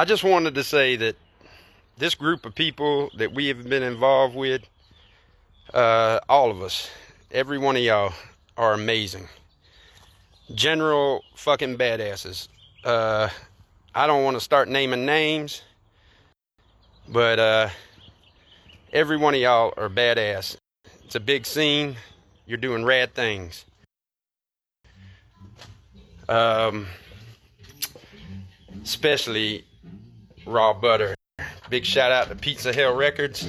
I just wanted to say that this group of people that we have been involved with, uh, all of us, every one of y'all, are amazing. General fucking badasses. Uh, I don't want to start naming names, but uh, every one of y'all are badass. It's a big scene. You're doing rad things. Um, especially Rah Butter. Big shout out to Pizza Hell Records.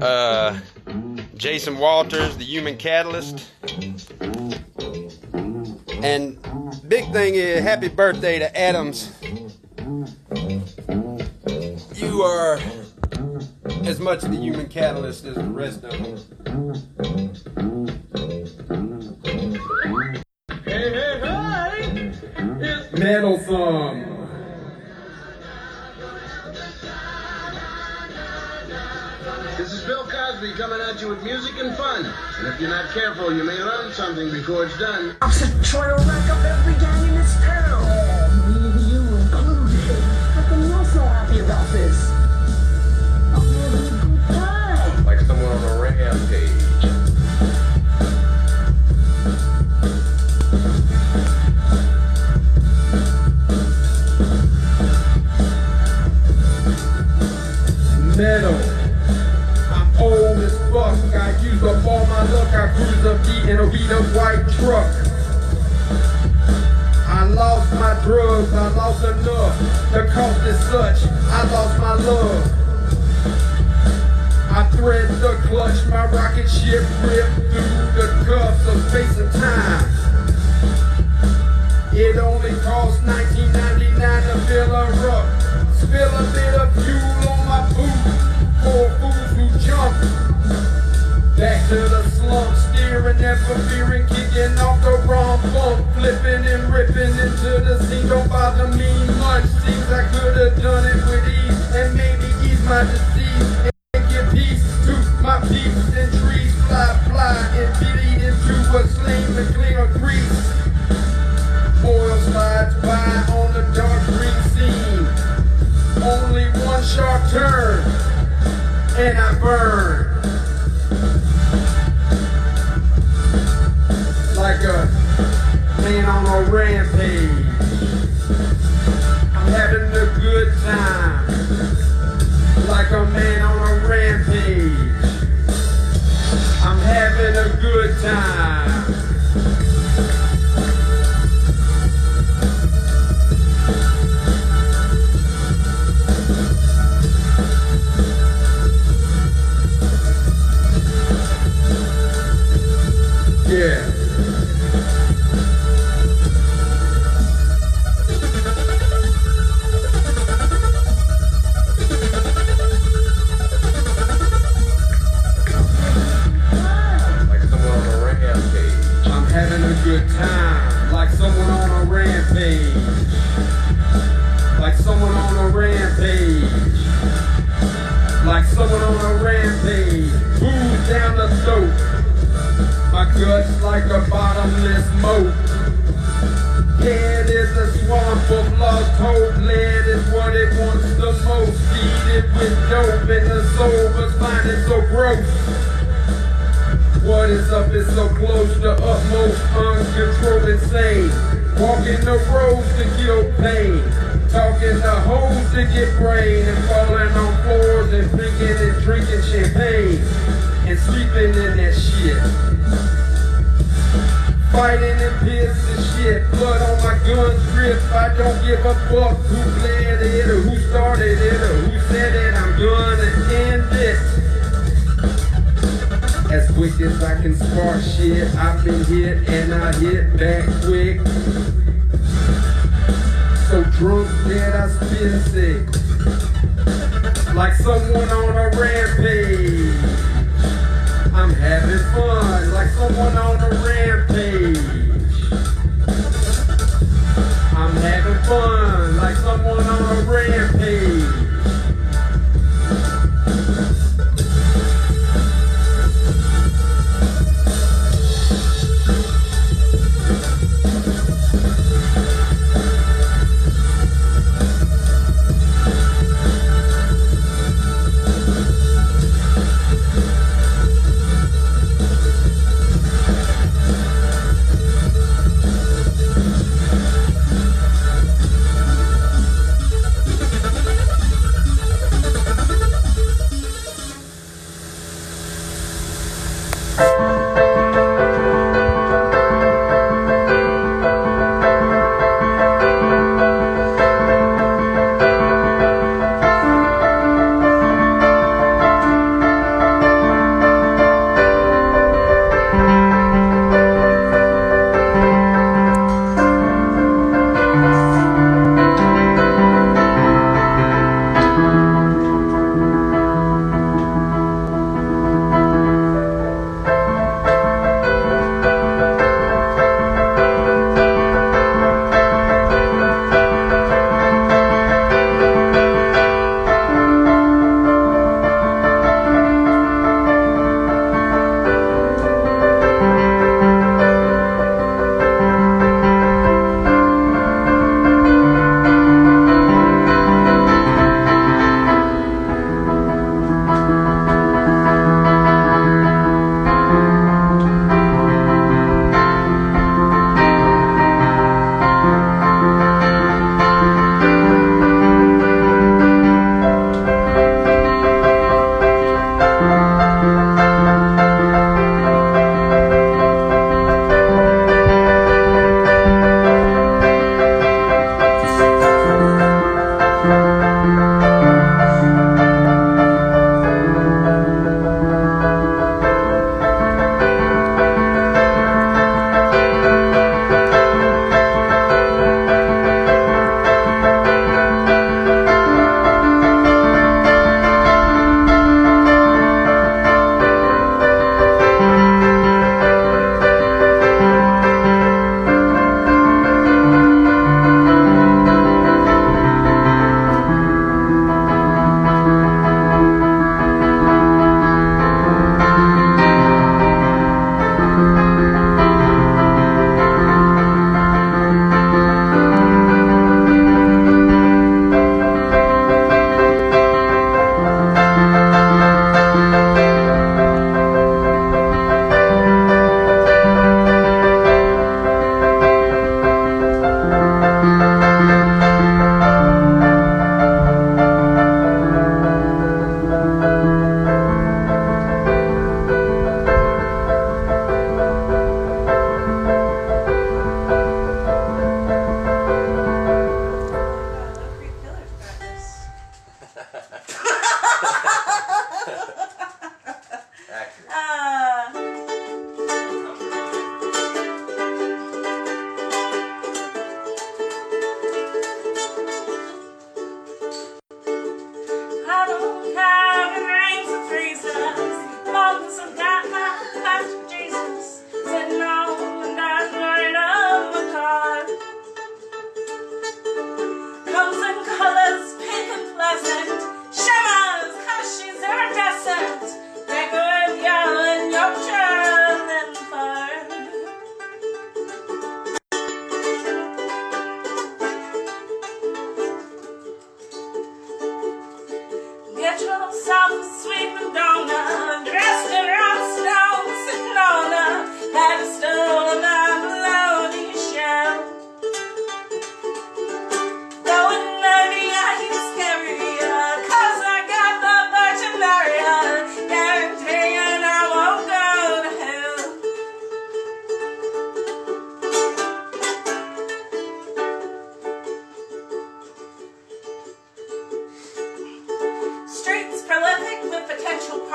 Uh, Jason Walters, the Human Catalyst. And big thing is, happy birthday to Adams. You are as much of the human catalyst as the rest of them. Hey, hey, hey! It's Metal Thumb. Is Bill coming at you with music and fun. And if you're not careful, you may learn something before it's done. I'm just trying to rack up every gang in this town. Oh, me, you included. How come you're so happy about this? I'm having a good time. like someone on a rampage. metal. Old as fuck. I use up all my luck. I cruise up D in a beat up white truck. I lost my drugs. I lost enough. The cost is such. I lost my love. I thread the clutch. My rocket ship ripped through the cuffs of space and time. It only cost 19.99 to fill a ruck. Spill a bit of fuel on my boot for fools who jump. Back to the slump, steering, never fearing, kicking off the wrong bump, flipping and ripping into the scene. Don't bother me much. Seems I could have done it with ease and maybe ease my disease and give peace to my peeps and trees. Fly, fly and bleed into a sling and clean a grease. Oil slides by on the dark green scene. Only one sharp turn, and I burn.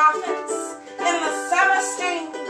in the summer sting.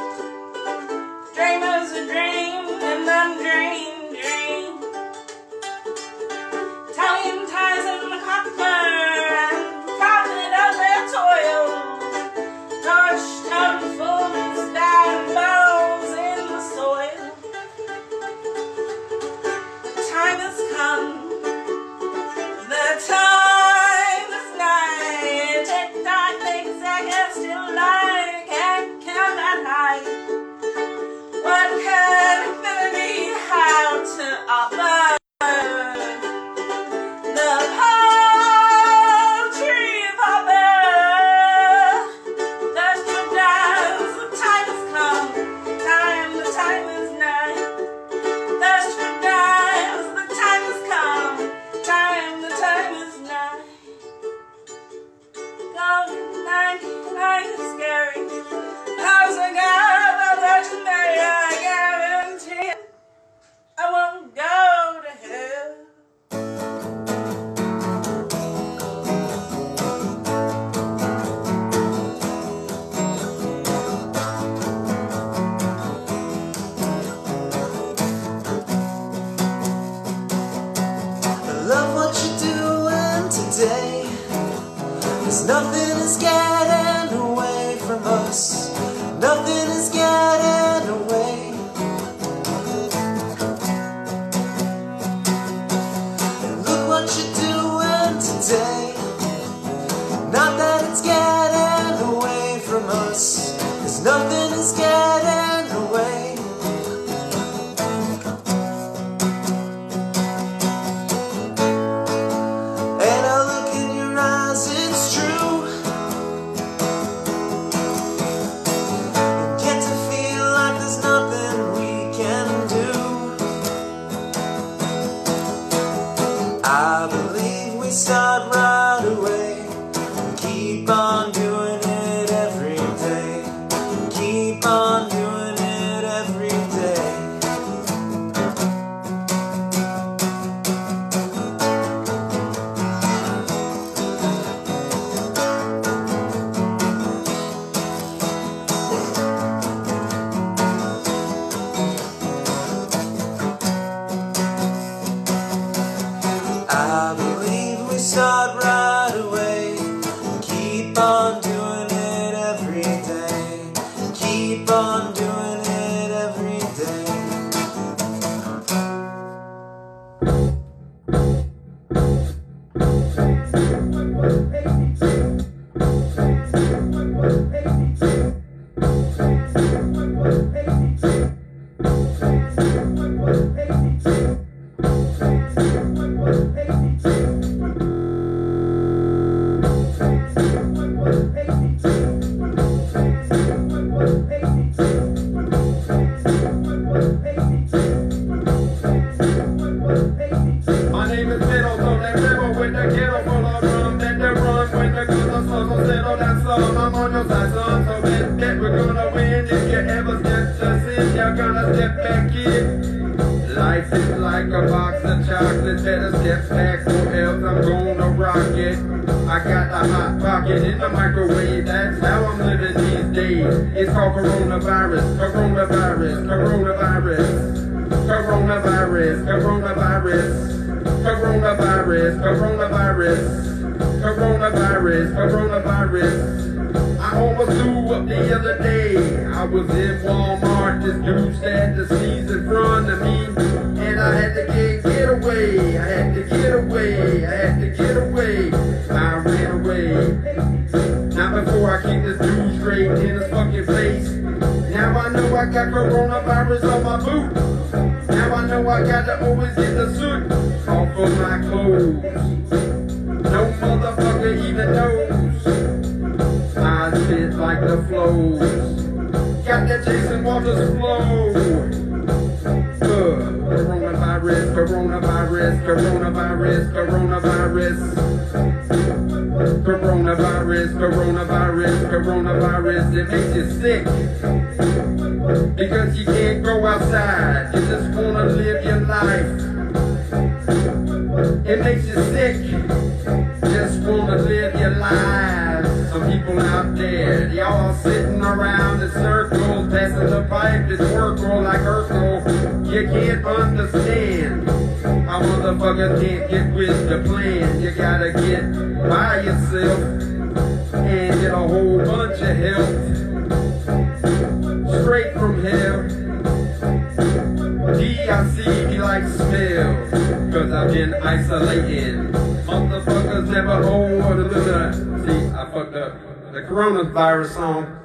Hey, Coronavirus, coronavirus, coronavirus, coronavirus. I almost threw up the other day. I was in Walmart. Coronavirus, coronavirus, coronavirus. Coronavirus, coronavirus, coronavirus. It makes you sick because you can't go outside. You just wanna live your life. It makes you sick. Just wanna live your life. Some people out there, y'all sitting around in circles, passing the pipe, the work like earth motherfucker can't get with the plan. You gotta get by yourself and get a whole bunch of help. Straight from hell. D.I.C. like smells, cause I've been isolating. Motherfuckers never hold a See, I fucked up the coronavirus song.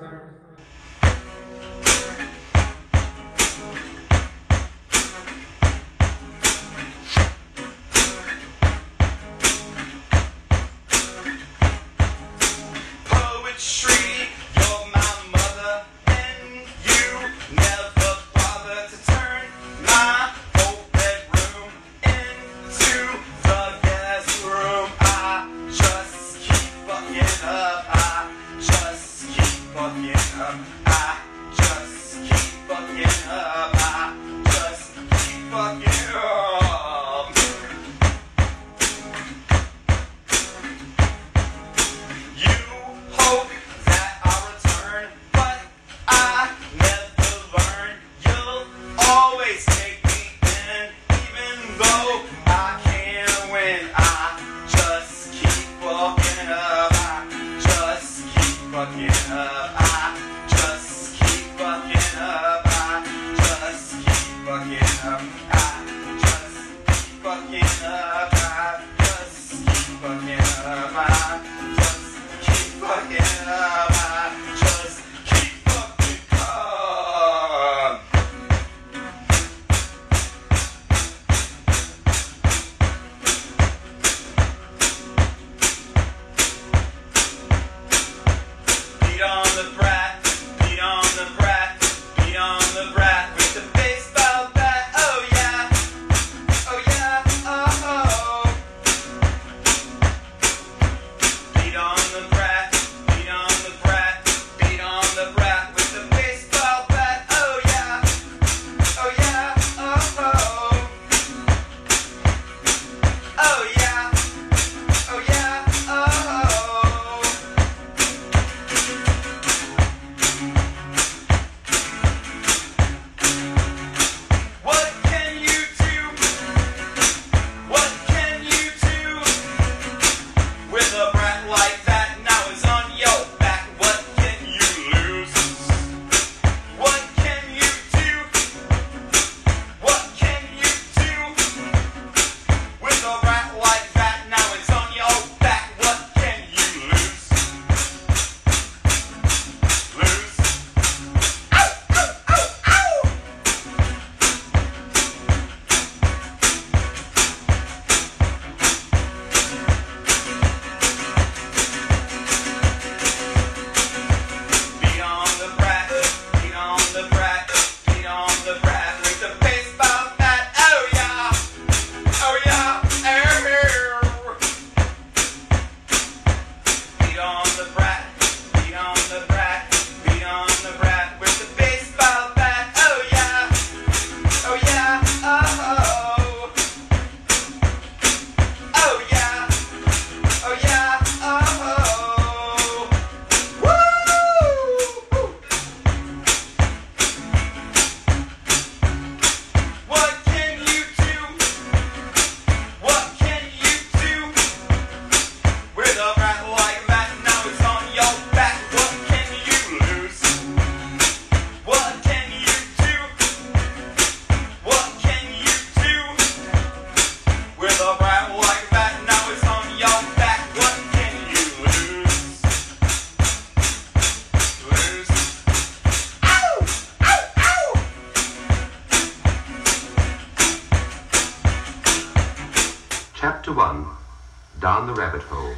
down the rabbit hole.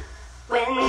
When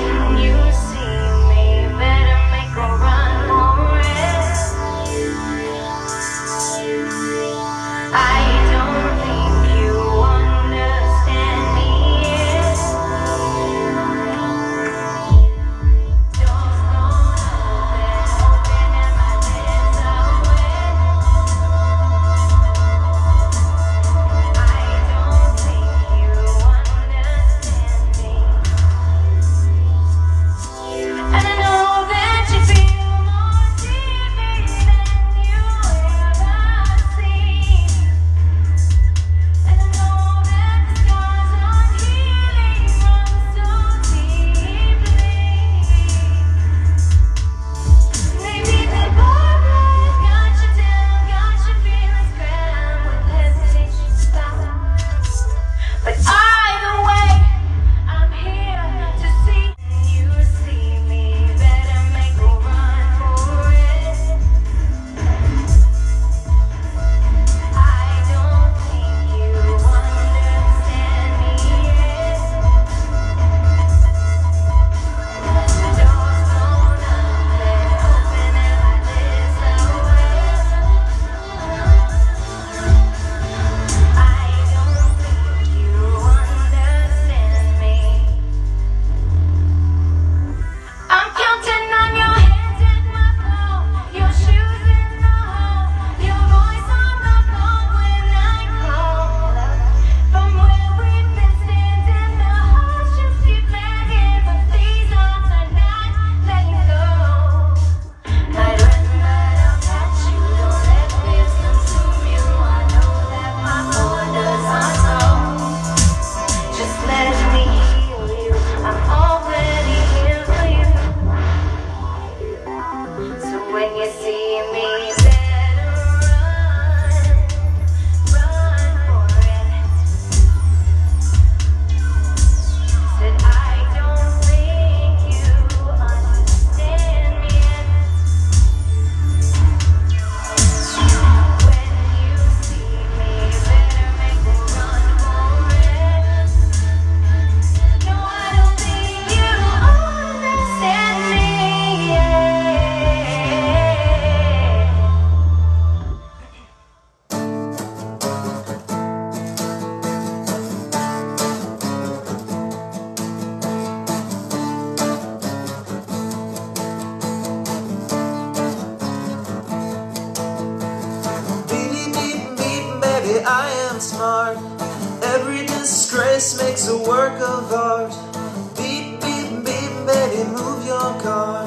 I am smart. Every disgrace makes a work of art. Beep, beep, beep, baby, move your car.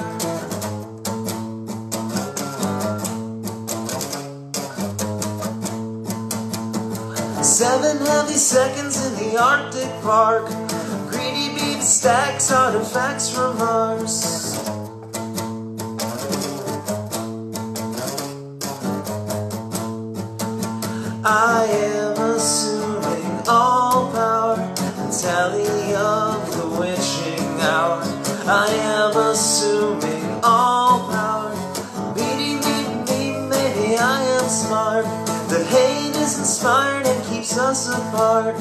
Seven heavy seconds in the Arctic Park. Greedy beef stacks artifacts from Mars. I am assuming all power and tally of the witching hour. I am assuming all power. Beating me, me, maybe I am smart. The hate is inspired and keeps us apart.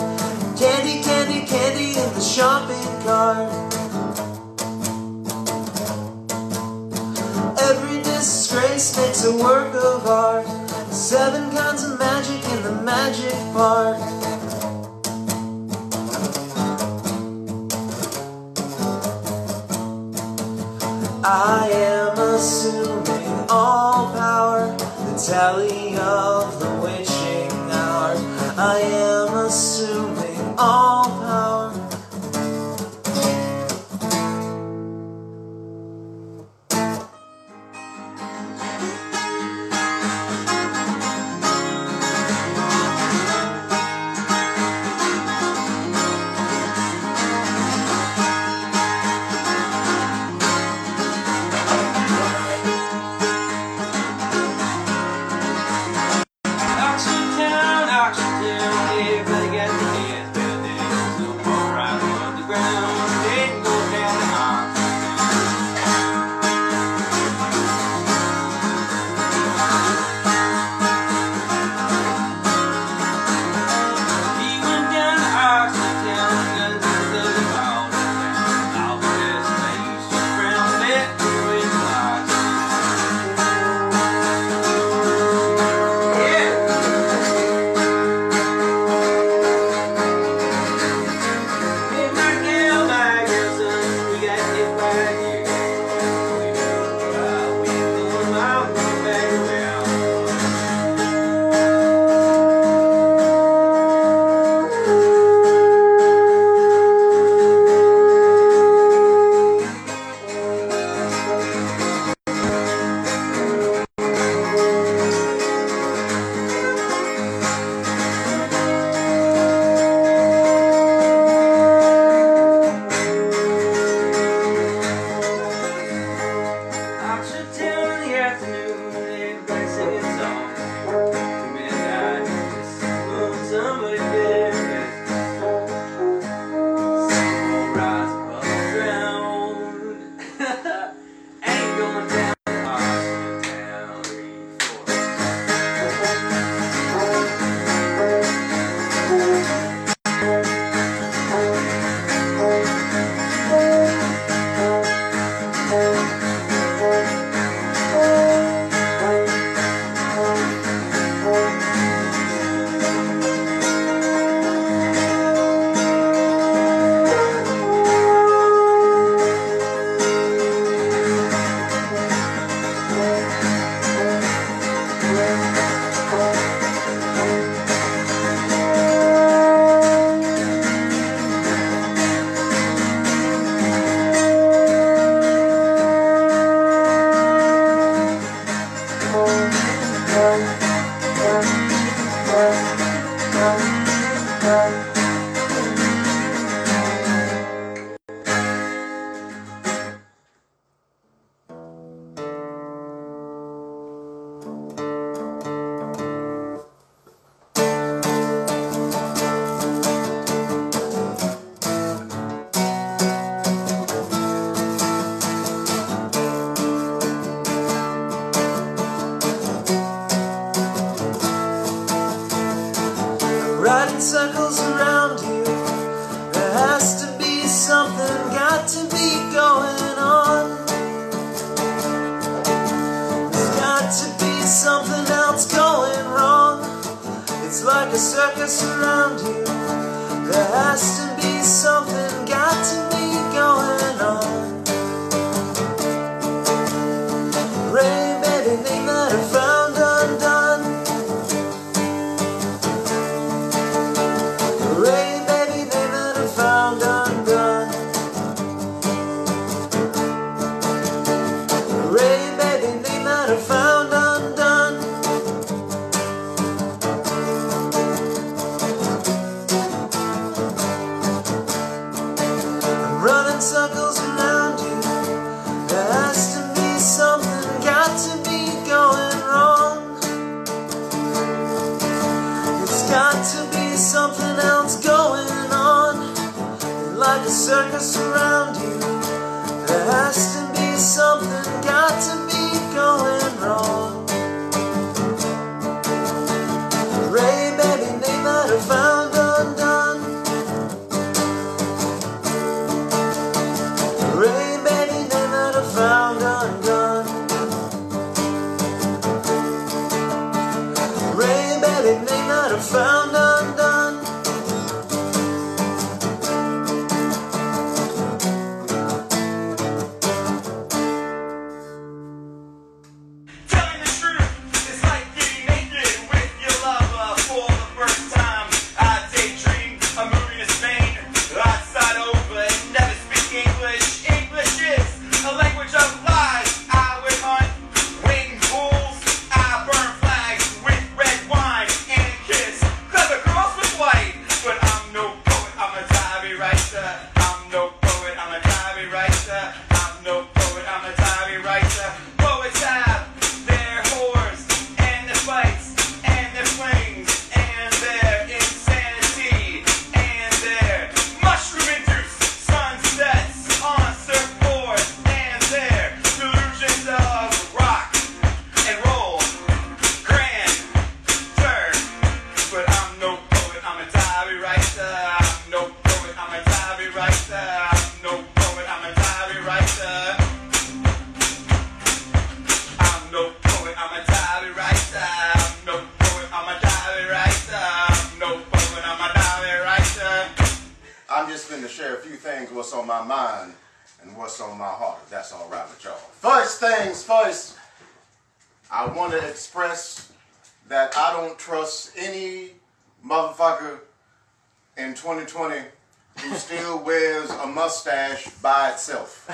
Candy, candy, candy in the shopping cart. Every disgrace makes a work of art. Seven kinds of magic in the magic park. I am assuming all power, the tally of the witching hour. I am assuming all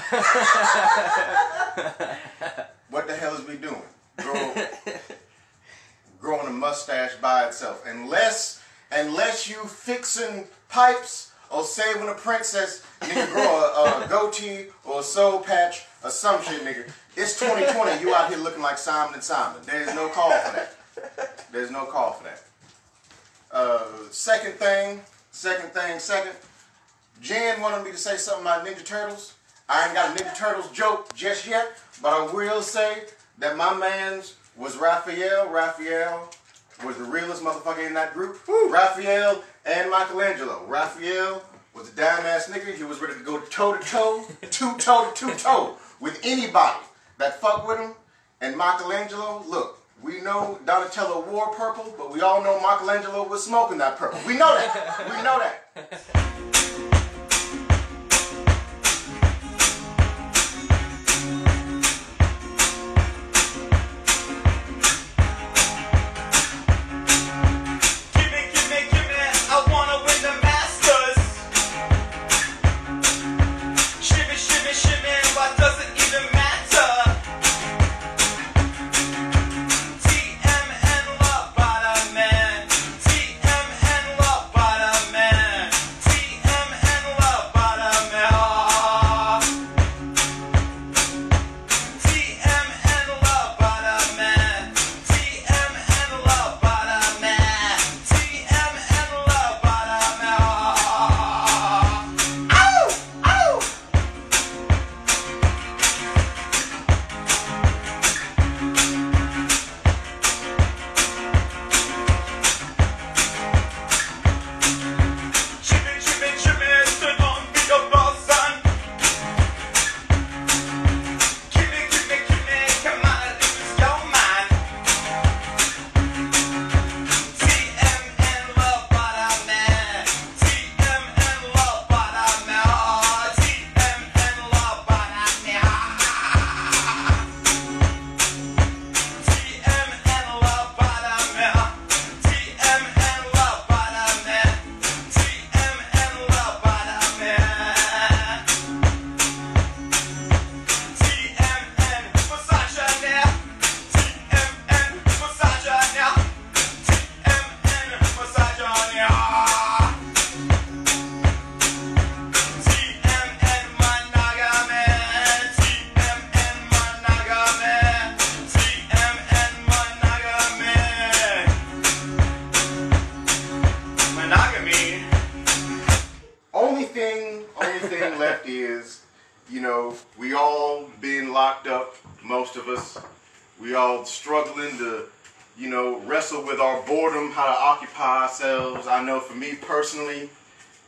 what the hell is we doing? Grow, growing a mustache by itself. Unless unless you fixing pipes or saving a princess, nigga grow a, a goatee or a soul patch or some shit, nigga. It's 2020. You out here looking like Simon and Simon. There's no call for that. There's no call for that. Uh, second thing, second thing, second. Jen wanted me to say something about Ninja Turtles. I ain't got a Ninja Turtles joke just yet, but I will say that my man's was Raphael. Raphael was the realest motherfucker in that group. Raphael and Michelangelo. Raphael was a dime ass nigga. He was ready to go toe to toe, two toe to two toe with anybody that fuck with him. And Michelangelo, look, we know Donatello wore purple, but we all know Michelangelo was smoking that purple. We know that. We know that. Personally,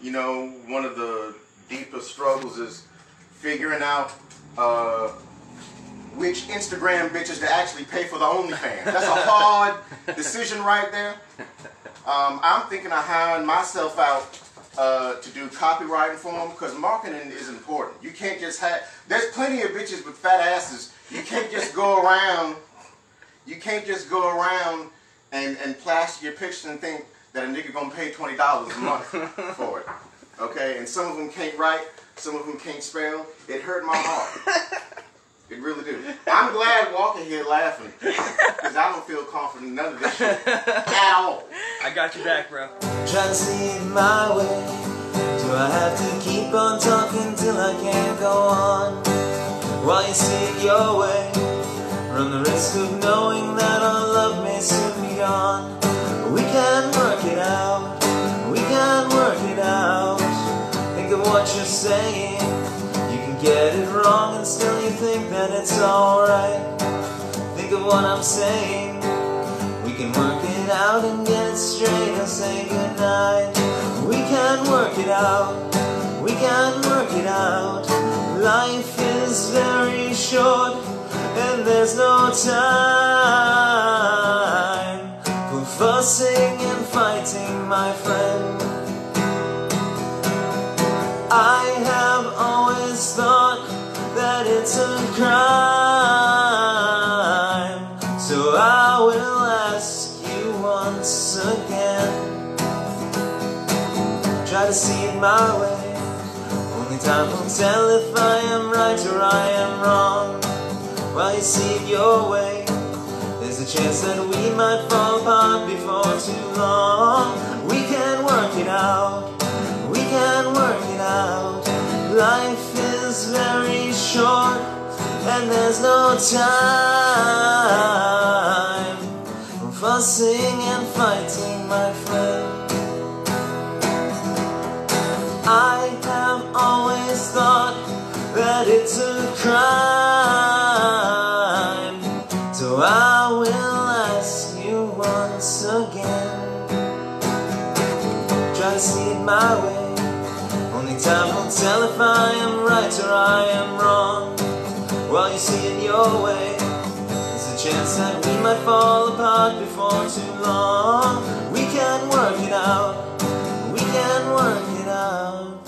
you know, one of the deepest struggles is figuring out uh, which Instagram bitches to actually pay for the OnlyFans. That's a hard decision right there. Um, I'm thinking of hiring myself out uh, to do copywriting for them because marketing is important. You can't just have. There's plenty of bitches with fat asses. You can't just go around. You can't just go around and and plaster your picture and think that a nigga gonna pay twenty dollars a month for it. Okay, and some of them can't write. Some of them can't spell. It hurt my heart. It really do. I'm glad walking here laughing because I don't feel confident in none of this shit at all. I got your back, bro. Try to see it my way. Do I have to keep on talking till I can't go on? While you see it your way, run the risk of knowing that our love may soon be gone. We can work it out. We can work it out. Think of what you're saying. You can get it wrong and still you think that it's alright. Think of what I'm saying. We can work it out and get it straight and say goodnight. We can work it out. We can work it out. Life is very short and there's no time fussing and fighting, my friend. I have always thought that it's a crime. So I will ask you once again. Try to see it my way. Only time will tell if I am right or I am wrong. While you see it your way, chance that we might fall apart before too long. We can work it out. We can work it out. Life is very short and there's no time for fussing and fighting, my friend. My way. Only time will tell if I am right or I am wrong. While you see it your way, there's a chance that we might fall apart before too long. We can work it out. We can work it out.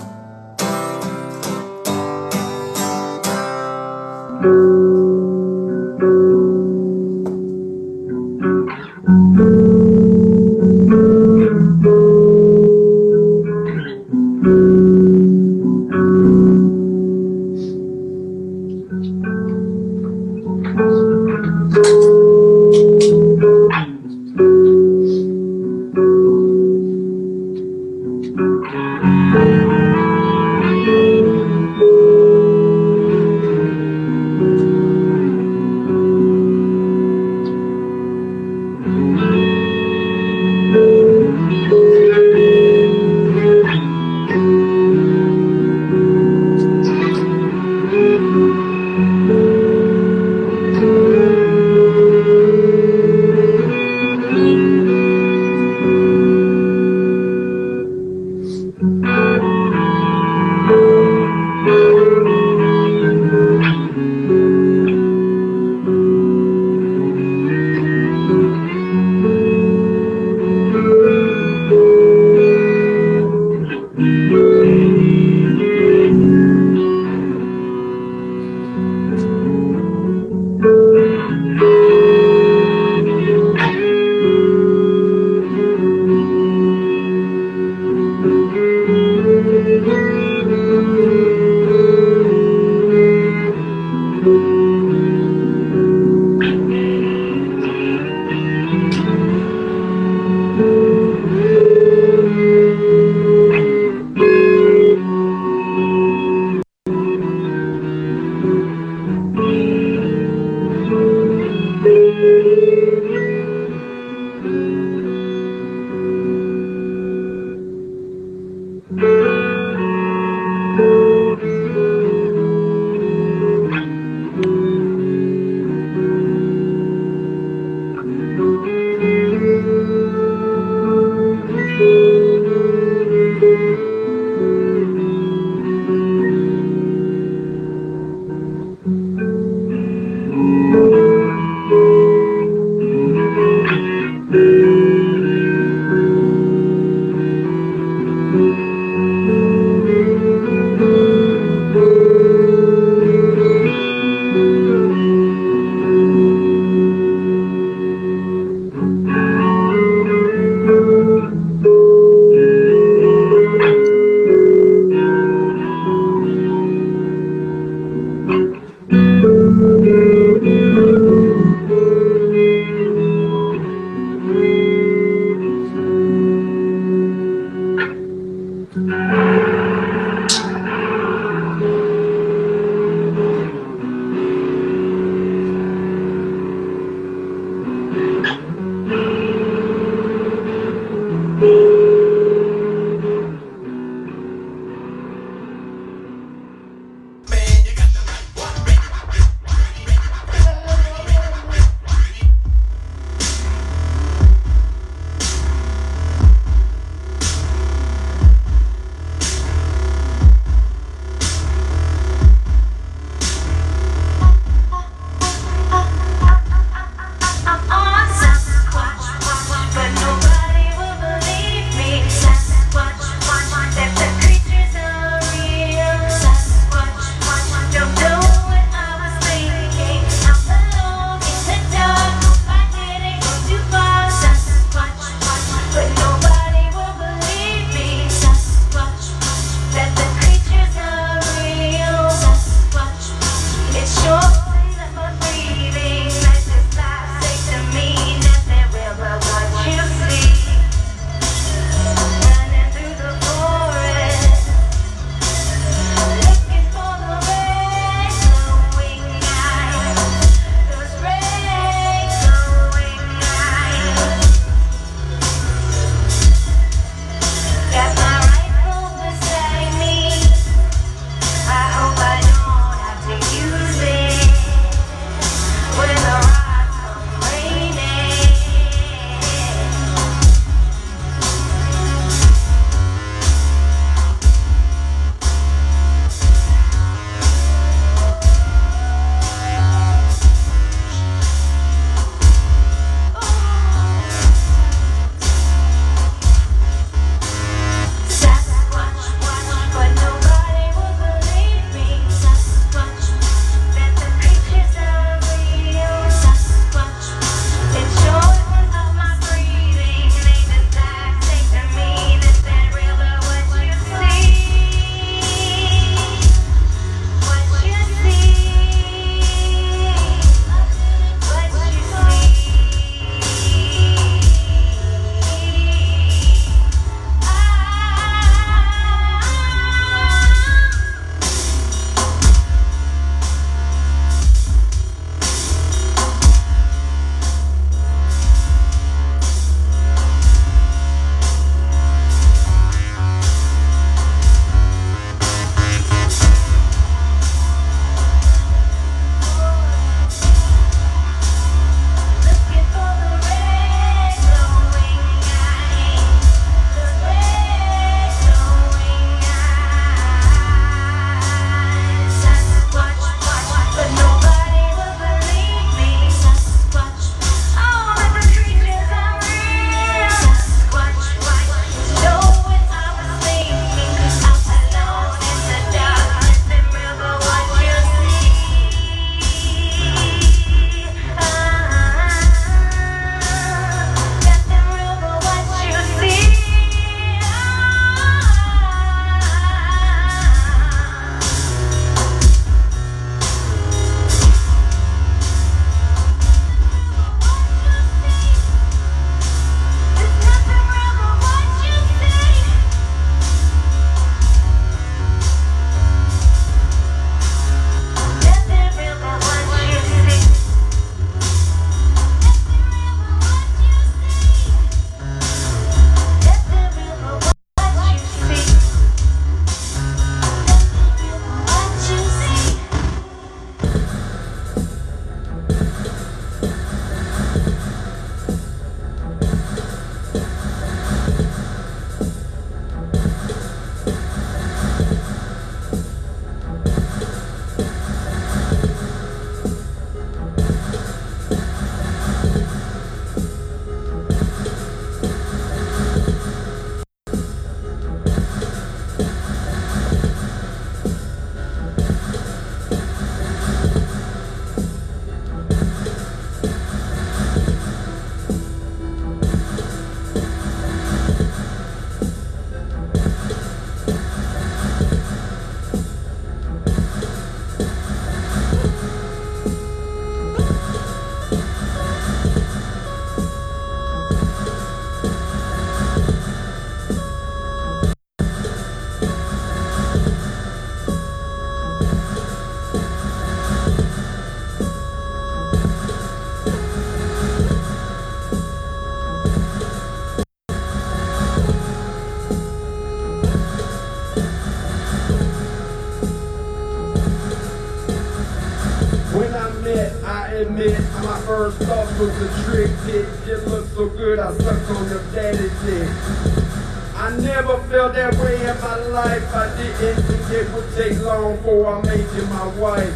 Before I made you my wife.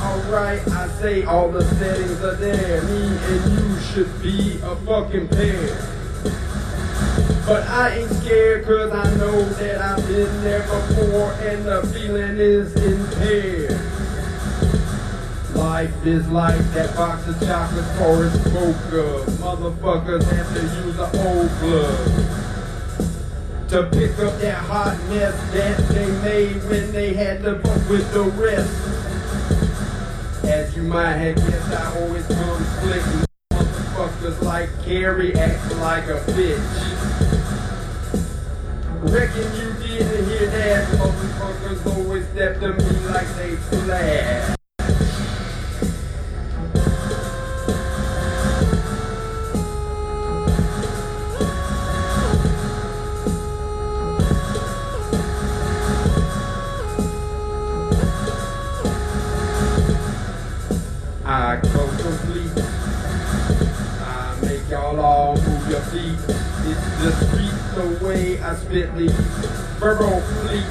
Alright, I say all the settings are there. Me and you should be a fucking pair. But I ain't scared cause I know that I've been there before and the feeling is impaired. Life is like that box of chocolates Forrest spoke. Motherfuckers have to use an old glove to pick up that hot mess that they made when they had to fuck with the rest. As you might have guessed, I always come slick. Motherfuckers like Gary acting like a bitch. Reckon you didn't hear that. Motherfuckers always step to me like they flash. I complete. I make y'all all move your feet. It's the street, the way I spit these verbal fleet.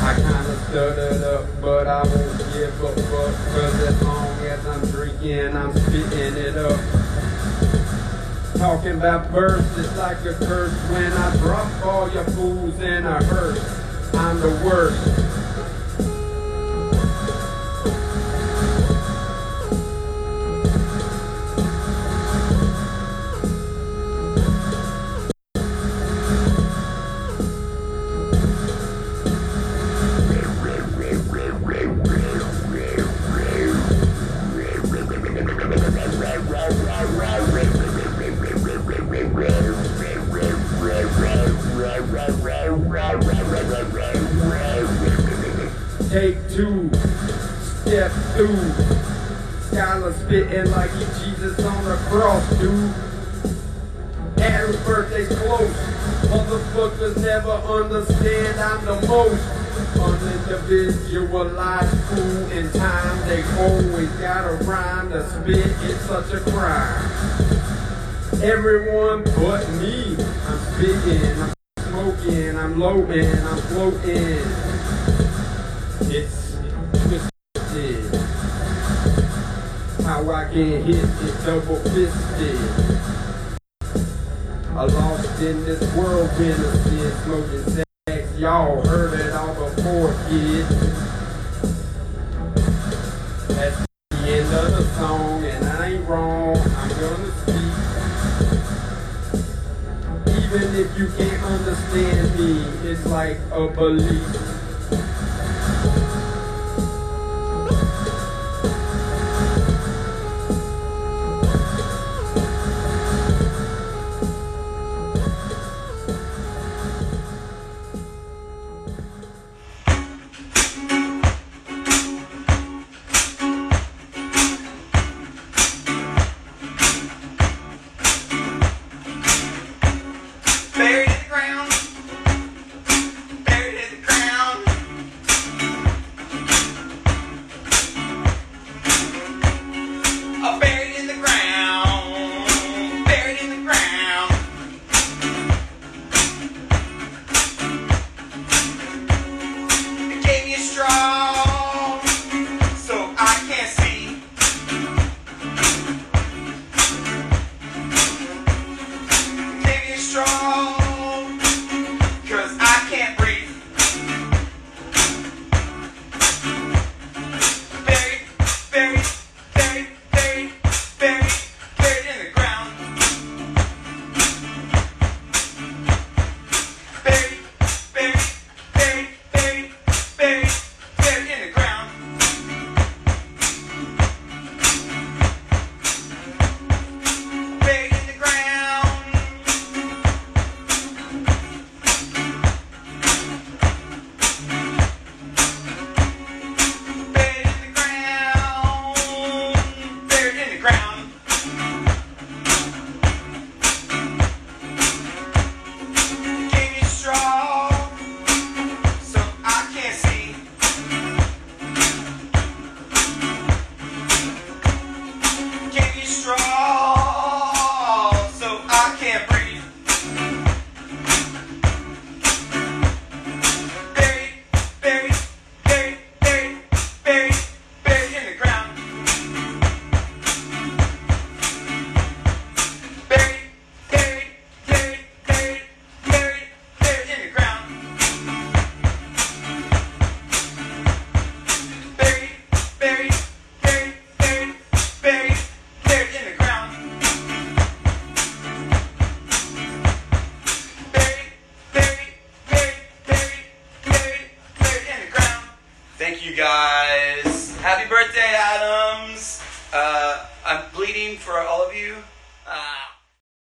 I kinda stuttered up, but I won't give a fuck. Cause as long as I'm drinking, I'm spitting it up. Talking about verses like a curse when I drop all your fools in a hearse. I'm the worst. Everyone but me. I'm spitting, I'm smoking, I'm loading, I'm floating. It's twisted. How I can hit it double fisted. I lost in this world I said smoking sex. Y'all heard it all before, kids. Like a belief.